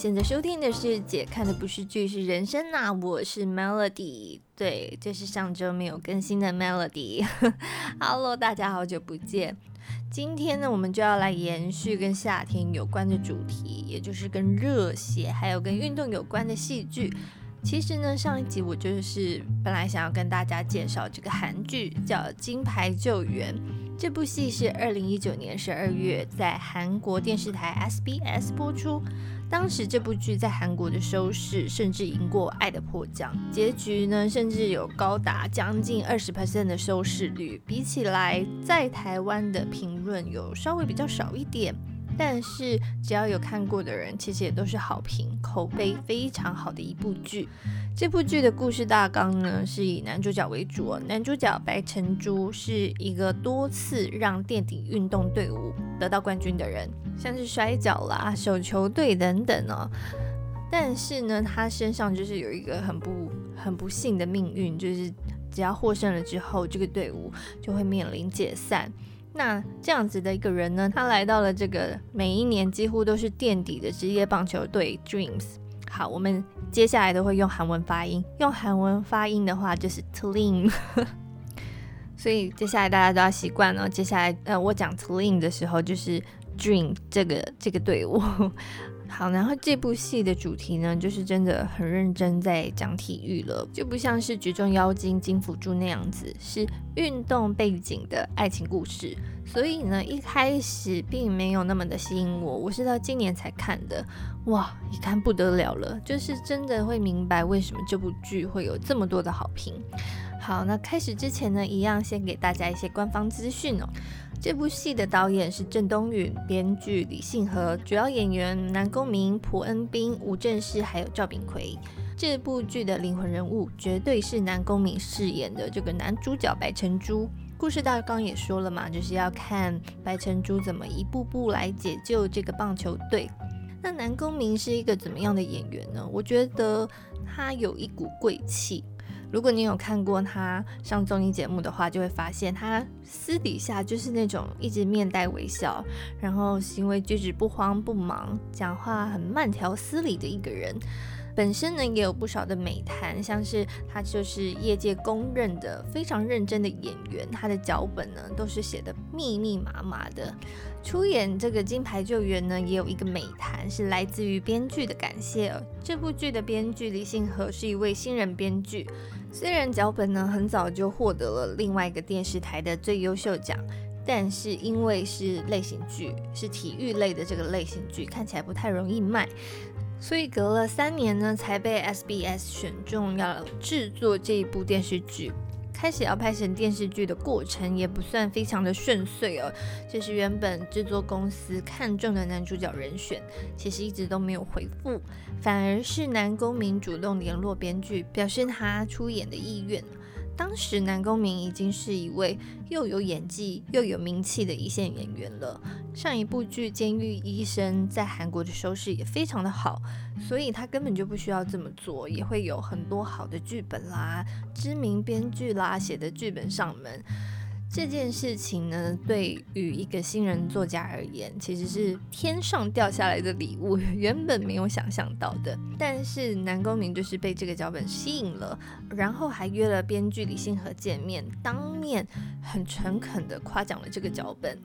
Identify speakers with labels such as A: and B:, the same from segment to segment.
A: 现在收听的是姐看的不是剧是人生呐，我是 Melody，对，这是上周没有更新的 Melody。Hello，大家好久不见。今天呢，我们就要来延续跟夏天有关的主题，也就是跟热血还有跟运动有关的戏剧。其实呢，上一集我就是本来想要跟大家介绍这个韩剧，叫《金牌救援》。这部戏是二零一九年十二月在韩国电视台 SBS 播出。当时这部剧在韩国的收视甚至赢过《爱的迫降》，结局呢甚至有高达将近二十 percent 的收视率。比起来，在台湾的评论有稍微比较少一点。但是只要有看过的人，其实也都是好评，口碑非常好的一部剧。这部剧的故事大纲呢，是以男主角为主哦。男主角白晨珠是一个多次让垫底运动队伍得到冠军的人，像是摔跤啦、手球队等等哦。但是呢，他身上就是有一个很不很不幸的命运，就是只要获胜了之后，这个队伍就会面临解散。那这样子的一个人呢，他来到了这个每一年几乎都是垫底的职业棒球队 Dreams。好，我们接下来都会用韩文发音，用韩文发音的话就是 Tlim。所以接下来大家都要习惯了。接下来呃，我讲 Tlim 的时候就是 Dream 这个这个队伍。好，然后这部戏的主题呢，就是真的很认真在讲体育了，就不像是《举重妖精金辅助》那样子，是运动背景的爱情故事。所以呢，一开始并没有那么的吸引我，我是到今年才看的。哇，一看不得了了，就是真的会明白为什么这部剧会有这么多的好评。好，那开始之前呢，一样先给大家一些官方资讯哦。这部戏的导演是郑东允，编剧李信和，主要演员南宫明、朴恩斌、吴正式还有赵炳奎。这部剧的灵魂人物绝对是南宫明饰演的这个男主角白晨珠。故事大纲也说了嘛，就是要看白晨珠怎么一步步来解救这个棒球队。那南宫明是一个怎么样的演员呢？我觉得他有一股贵气。如果你有看过他上综艺节目的话，就会发现他私底下就是那种一直面带微笑，然后行为举止不慌不忙，讲话很慢条斯理的一个人。本身呢也有不少的美谈，像是他就是业界公认的非常认真的演员，他的脚本呢都是写的密密麻麻的。出演这个金牌救援呢，也有一个美谈，是来自于编剧的感谢。这部剧的编剧李信和是一位新人编剧。虽然脚本呢很早就获得了另外一个电视台的最优秀奖，但是因为是类型剧，是体育类的这个类型剧，看起来不太容易卖，所以隔了三年呢才被 SBS 选中要制作这一部电视剧。开始要拍成电视剧的过程也不算非常的顺遂哦，就是原本制作公司看中的男主角人选，其实一直都没有回复，反而是南宫明主动联络编剧，表示他出演的意愿。当时南宫明已经是一位又有演技又有名气的一线演员了。上一部剧《监狱医生》在韩国的收视也非常的好，所以他根本就不需要这么做，也会有很多好的剧本啦、知名编剧啦写的剧本上门。这件事情呢，对于一个新人作家而言，其实是天上掉下来的礼物，原本没有想象到的。但是南宫明就是被这个脚本吸引了，然后还约了编剧李信和见面，当面很诚恳的夸奖了这个脚本。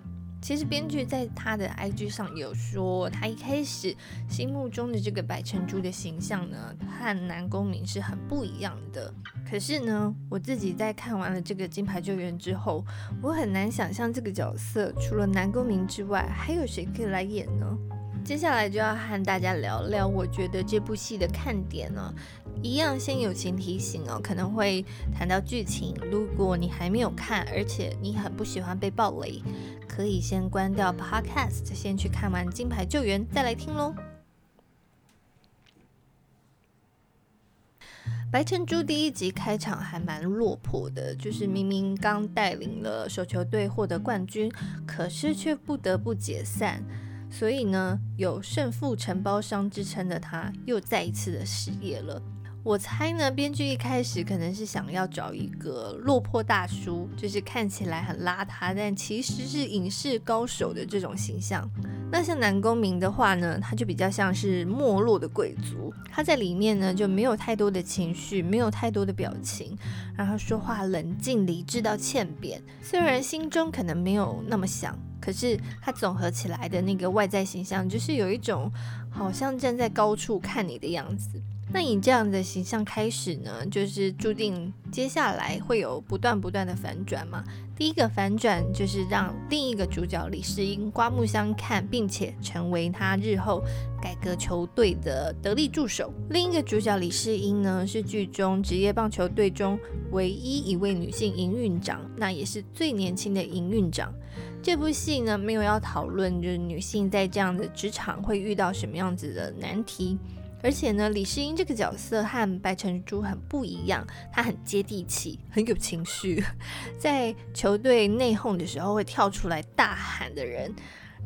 A: 其实编剧在他的 IG 上有说，他一开始心目中的这个白成珠的形象呢，和南宫明是很不一样的。可是呢，我自己在看完了这个金牌救援之后，我很难想象这个角色除了南宫明之外，还有谁可以来演呢？接下来就要和大家聊聊，我觉得这部戏的看点呢。一样，先友情提醒哦，可能会谈到剧情。如果你还没有看，而且你很不喜欢被暴雷，可以先关掉 Podcast，先去看完《金牌救援》再来听喽。白珍珠第一集开场还蛮落魄的，就是明明刚带领了手球队获得冠军，可是却不得不解散。所以呢，有胜负承包商之称的他，又再一次的失业了。我猜呢，编剧一开始可能是想要找一个落魄大叔，就是看起来很邋遢，但其实是影视高手的这种形象。那像南宫明的话呢，他就比较像是没落的贵族，他在里面呢就没有太多的情绪，没有太多的表情，然后说话冷静理智到欠扁，虽然心中可能没有那么想。可是他总合起来的那个外在形象，就是有一种好像站在高处看你的样子。那以这样的形象开始呢，就是注定接下来会有不断不断的反转嘛。第一个反转就是让另一个主角李世英刮目相看，并且成为他日后改革球队的得力助手。另一个主角李世英呢，是剧中职业棒球队中唯一一位女性营运长，那也是最年轻的营运长。这部戏呢，没有要讨论就是女性在这样的职场会遇到什么样子的难题。而且呢，李世英这个角色和白成珠很不一样，他很接地气，很有情绪，在球队内讧的时候会跳出来大喊的人。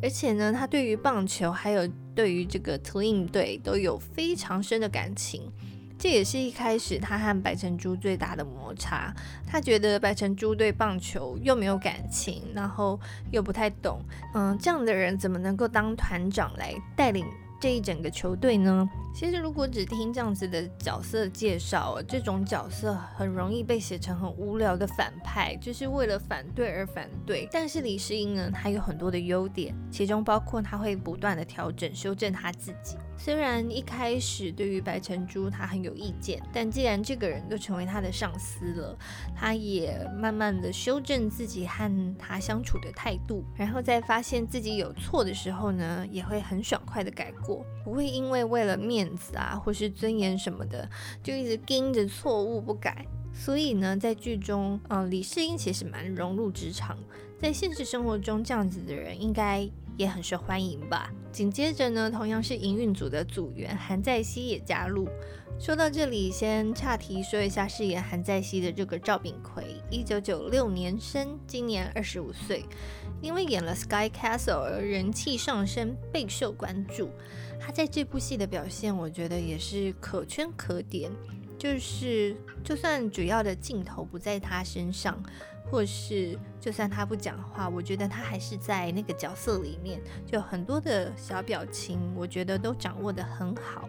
A: 而且呢，他对于棒球还有对于这个 Twin 队都有非常深的感情。这也是一开始他和白成珠最大的摩擦。他觉得白成珠对棒球又没有感情，然后又不太懂，嗯，这样的人怎么能够当团长来带领？这一整个球队呢，其实如果只听这样子的角色介绍，这种角色很容易被写成很无聊的反派，就是为了反对而反对。但是李世英呢，他有很多的优点，其中包括他会不断的调整、修正他自己。虽然一开始对于白晨珠他很有意见，但既然这个人都成为他的上司了，他也慢慢的修正自己和他相处的态度，然后在发现自己有错的时候呢，也会很爽快的改过，不会因为为了面子啊或是尊严什么的，就一直盯着错误不改。所以呢，在剧中，嗯，李世英其实蛮融入职场，在现实生活中这样子的人应该。也很受欢迎吧。紧接着呢，同样是营运组的组员韩在熙也加入。说到这里，先岔题说一下饰演韩在熙的这个赵炳奎，一九九六年生，今年二十五岁，因为演了《Sky Castle》而人气上升，备受关注。他在这部戏的表现，我觉得也是可圈可点。就是就算主要的镜头不在他身上。或是就算他不讲话，我觉得他还是在那个角色里面，就很多的小表情，我觉得都掌握的很好。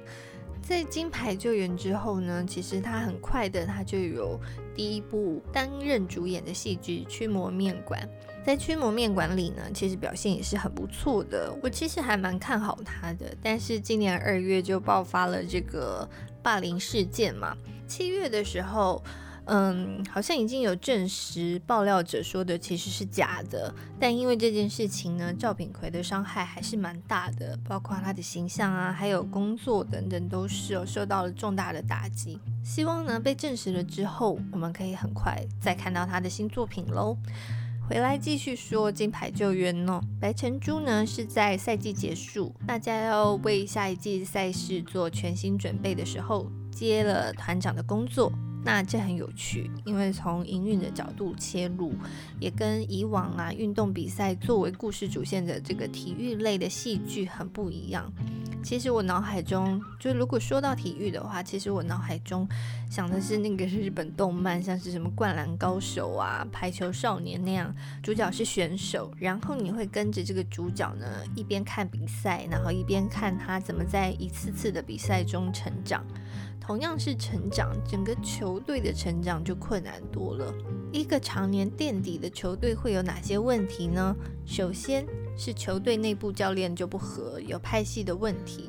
A: 在金牌救援之后呢，其实他很快的他就有第一部担任主演的戏剧《驱魔面馆》。在《驱魔面馆》里呢，其实表现也是很不错的，我其实还蛮看好他的。但是今年二月就爆发了这个霸凌事件嘛，七月的时候。嗯，好像已经有证实爆料者说的其实是假的，但因为这件事情呢，赵炳奎的伤害还是蛮大的，包括他的形象啊，还有工作等等，都是有受到了重大的打击。希望呢被证实了之后，我们可以很快再看到他的新作品喽。回来继续说金牌救援哦，白晨珠呢是在赛季结束，大家要为下一季赛事做全新准备的时候，接了团长的工作。那这很有趣，因为从营运的角度切入，也跟以往啊运动比赛作为故事主线的这个体育类的戏剧很不一样。其实我脑海中，就如果说到体育的话，其实我脑海中想的是那个日本动漫，像是什么《灌篮高手》啊、《排球少年》那样，主角是选手，然后你会跟着这个主角呢一边看比赛，然后一边看他怎么在一次次的比赛中成长。同样是成长，整个球队的成长就困难多了。一个常年垫底的球队会有哪些问题呢？首先是球队内部教练就不合，有派系的问题。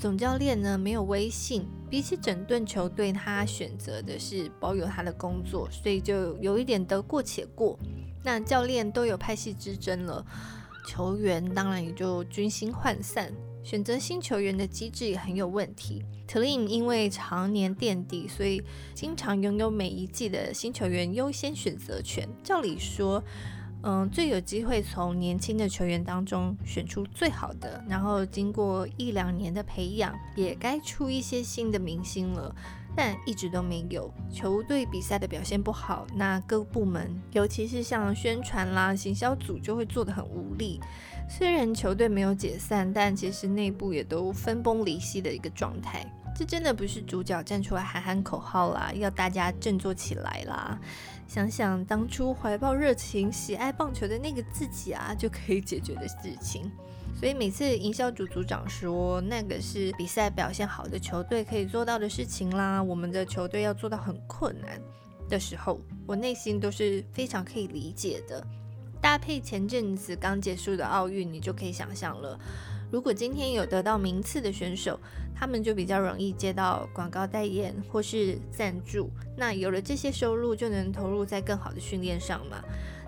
A: 总教练呢没有威信，比起整顿球队，他选择的是保有他的工作，所以就有一点得过且过。那教练都有派系之争了，球员当然也就军心涣散。选择新球员的机制也很有问题。t l i n 因为常年垫底，所以经常拥有每一季的新球员优先选择权。照理说，嗯，最有机会从年轻的球员当中选出最好的，然后经过一两年的培养，也该出一些新的明星了。但一直都没有。球队比赛的表现不好，那各部门，尤其是像宣传啦、行销组，就会做得很无力。虽然球队没有解散，但其实内部也都分崩离析的一个状态。这真的不是主角站出来喊喊口号啦，要大家振作起来啦。想想当初怀抱热情、喜爱棒球的那个自己啊，就可以解决的事情。所以每次营销组组长说那个是比赛表现好的球队可以做到的事情啦，我们的球队要做到很困难的时候，我内心都是非常可以理解的。搭配前阵子刚结束的奥运，你就可以想象了。如果今天有得到名次的选手，他们就比较容易接到广告代言或是赞助，那有了这些收入，就能投入在更好的训练上嘛。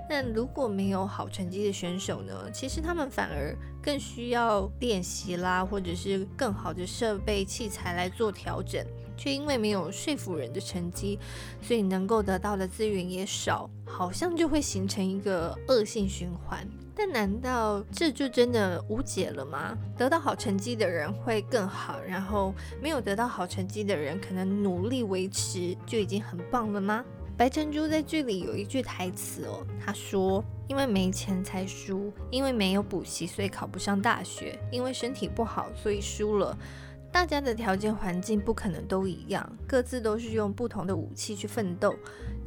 A: 那如果没有好成绩的选手呢？其实他们反而更需要练习啦，或者是更好的设备器材来做调整，却因为没有说服人的成绩，所以能够得到的资源也少，好像就会形成一个恶性循环。但难道这就真的无解了吗？得到好成绩的人会更好，然后没有得到好成绩的人可能努力维持就已经很棒了吗？白珍珠在剧里有一句台词哦，他说：“因为没钱才输，因为没有补习所以考不上大学，因为身体不好所以输了。”大家的条件环境不可能都一样，各自都是用不同的武器去奋斗。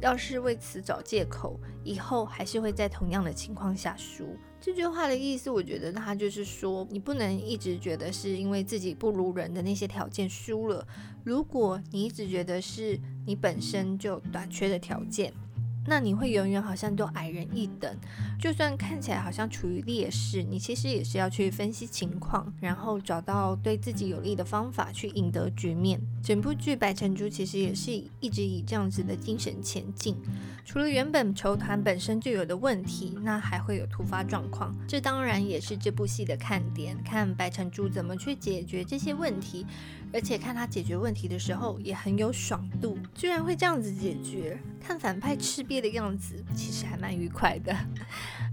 A: 要是为此找借口，以后还是会在同样的情况下输。这句话的意思，我觉得他就是说，你不能一直觉得是因为自己不如人的那些条件输了。如果你一直觉得是你本身就短缺的条件。那你会永远好像都矮人一等，就算看起来好像处于劣势，你其实也是要去分析情况，然后找到对自己有利的方法去赢得局面。整部剧《白成珠》其实也是一直以这样子的精神前进。除了原本球团本身就有的问题，那还会有突发状况，这当然也是这部戏的看点。看白成珠怎么去解决这些问题。而且看他解决问题的时候也很有爽度，居然会这样子解决，看反派吃瘪的样子，其实还蛮愉快的。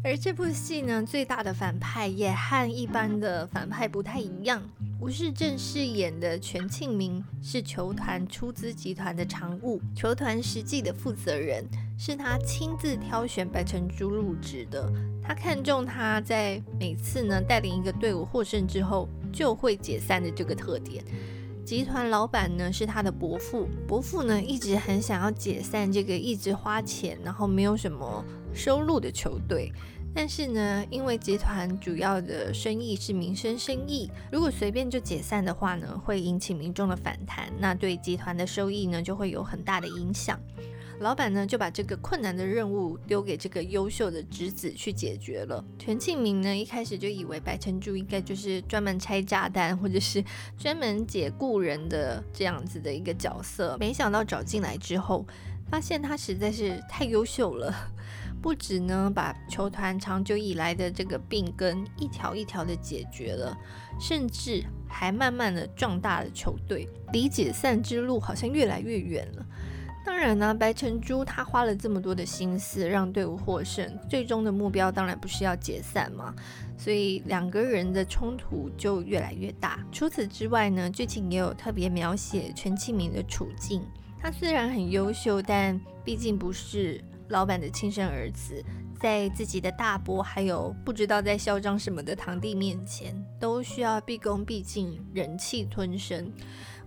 A: 而这部戏呢，最大的反派也和一般的反派不太一样。吴世正饰演的全庆明是球团出资集团的常务，球团实际的负责人，是他亲自挑选白成珠入职的。他看中他在每次呢带领一个队伍获胜之后就会解散的这个特点。集团老板呢是他的伯父，伯父呢一直很想要解散这个一直花钱然后没有什么收入的球队，但是呢，因为集团主要的生意是民生生意，如果随便就解散的话呢，会引起民众的反弹，那对集团的收益呢就会有很大的影响。老板呢就把这个困难的任务丢给这个优秀的侄子去解决了。全庆明呢一开始就以为白成珠应该就是专门拆炸弹或者是专门解雇人的这样子的一个角色，没想到找进来之后，发现他实在是太优秀了，不止呢把球团长久以来的这个病根一条一条的解决了，甚至还慢慢的壮大了球队，离解散之路好像越来越远了。当然呢，白晨珠他花了这么多的心思让队伍获胜，最终的目标当然不是要解散嘛，所以两个人的冲突就越来越大。除此之外呢，剧情也有特别描写全庆明的处境。他虽然很优秀，但毕竟不是老板的亲生儿子，在自己的大伯还有不知道在嚣张什么的堂弟面前，都需要毕恭毕敬，忍气吞声。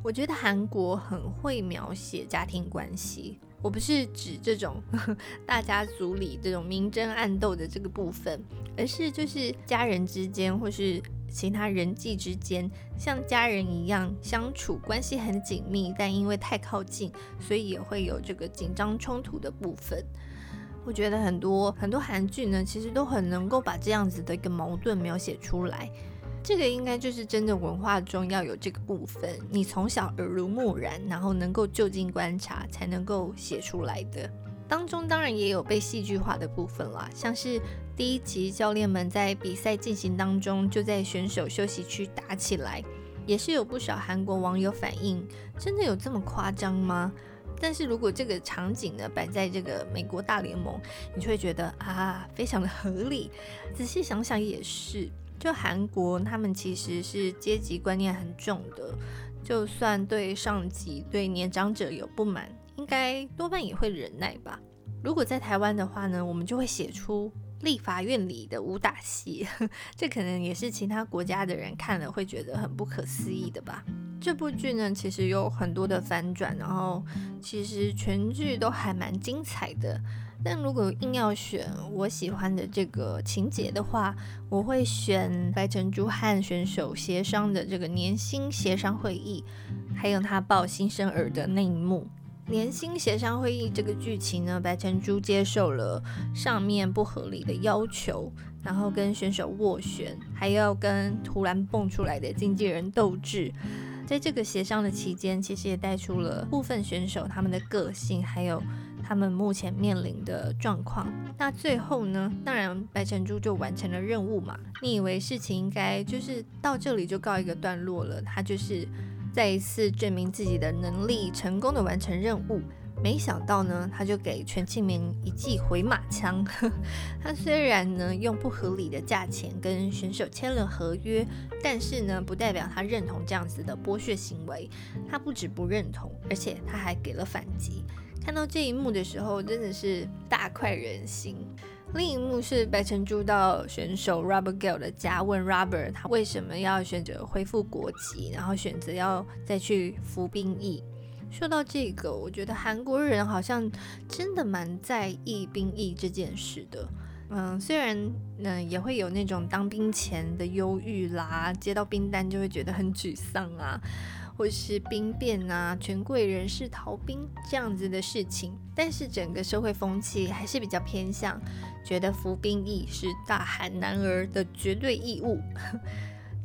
A: 我觉得韩国很会描写家庭关系，我不是指这种 大家族里这种明争暗斗的这个部分，而是就是家人之间或是其他人际之间，像家人一样相处，关系很紧密，但因为太靠近，所以也会有这个紧张冲突的部分。我觉得很多很多韩剧呢，其实都很能够把这样子的一个矛盾描写出来。这个应该就是真的文化中要有这个部分，你从小耳濡目染，然后能够就近观察，才能够写出来的。当中当然也有被戏剧化的部分啦，像是第一集教练们在比赛进行当中就在选手休息区打起来，也是有不少韩国网友反映，真的有这么夸张吗？但是如果这个场景呢摆在这个美国大联盟，你就会觉得啊，非常的合理。仔细想想也是。就韩国，他们其实是阶级观念很重的，就算对上级、对年长者有不满，应该多半也会忍耐吧。如果在台湾的话呢，我们就会写出立法院里的武打戏，这可能也是其他国家的人看了会觉得很不可思议的吧。这部剧呢，其实有很多的反转，然后其实全剧都还蛮精彩的。但如果硬要选我喜欢的这个情节的话，我会选白晨珠和选手协商的这个年薪协商会议，还有他抱新生儿的那一幕。年薪协商会议这个剧情呢，白晨珠接受了上面不合理的要求，然后跟选手斡旋，还要跟突然蹦出来的经纪人斗智。在这个协商的期间，其实也带出了部分选手他们的个性，还有。他们目前面临的状况，那最后呢？当然，白珍珠就完成了任务嘛。你以为事情应该就是到这里就告一个段落了？他就是再一次证明自己的能力，成功的完成任务。没想到呢，他就给全庆明一记回马枪。他虽然呢用不合理的价钱跟选手签了合约，但是呢不代表他认同这样子的剥削行为。他不止不认同，而且他还给了反击。看到这一幕的时候，真的是大快人心。另一幕是白晨珠到选手 Rubber Girl 的家，问 Rubber 他为什么要选择恢复国籍，然后选择要再去服兵役。说到这个，我觉得韩国人好像真的蛮在意兵役这件事的。嗯，虽然嗯也会有那种当兵前的忧郁啦，接到兵单就会觉得很沮丧啊。或是兵变啊，权贵人士逃兵这样子的事情，但是整个社会风气还是比较偏向，觉得服兵役是大韩男儿的绝对义务，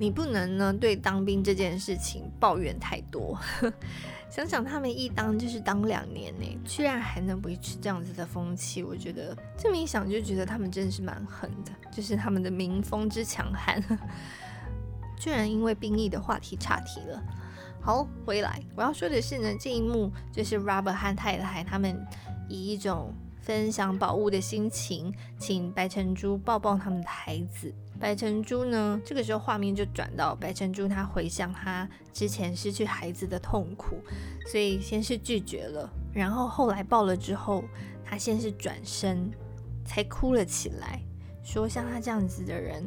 A: 你不能呢对当兵这件事情抱怨太多。想想他们一当就是当两年呢，居然还能维持这样子的风气，我觉得这么一想就觉得他们真的是蛮狠的，就是他们的民风之强悍，居然因为兵役的话题岔题了。好，回来我要说的是呢，这一幕就是 Robert 和太太他们以一种分享宝物的心情，请白晨珠抱抱他们的孩子。白成珠呢，这个时候画面就转到白成珠，她回想她之前失去孩子的痛苦，所以先是拒绝了，然后后来抱了之后，她先是转身才哭了起来，说像她这样子的人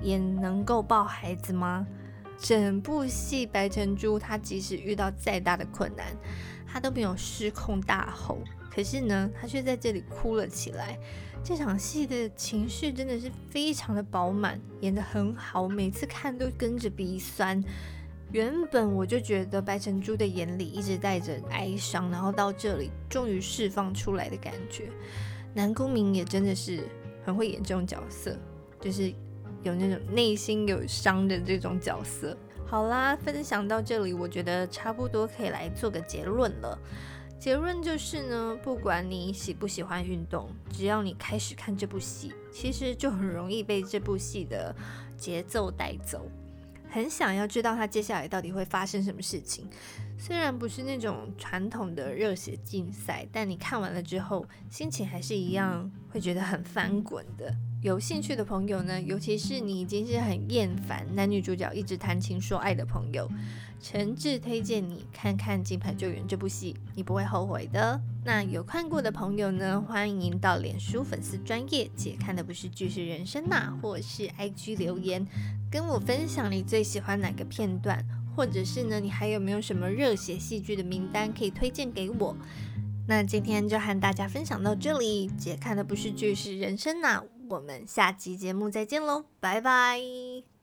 A: 也能够抱孩子吗？整部戏，白成珠她即使遇到再大的困难，她都没有失控大吼。可是呢，她却在这里哭了起来。这场戏的情绪真的是非常的饱满，演得很好，每次看都跟着鼻酸。原本我就觉得白成珠的眼里一直带着哀伤，然后到这里终于释放出来的感觉。南宫明也真的是很会演这种角色，就是。有那种内心有伤的这种角色。好啦，分享到这里，我觉得差不多可以来做个结论了。结论就是呢，不管你喜不喜欢运动，只要你开始看这部戏，其实就很容易被这部戏的节奏带走，很想要知道它接下来到底会发生什么事情。虽然不是那种传统的热血竞赛，但你看完了之后，心情还是一样会觉得很翻滚的。有兴趣的朋友呢，尤其是你已经是很厌烦男女主角一直谈情说爱的朋友，诚挚推荐你看看《金牌救援》这部戏，你不会后悔的。那有看过的朋友呢，欢迎到脸书粉丝专业姐看的不是剧是人生呐，或是 IG 留言跟我分享你最喜欢哪个片段，或者是呢，你还有没有什么热血戏剧的名单可以推荐给我？那今天就和大家分享到这里，姐看的不是剧是人生呐。我们下期节目再见喽，拜拜。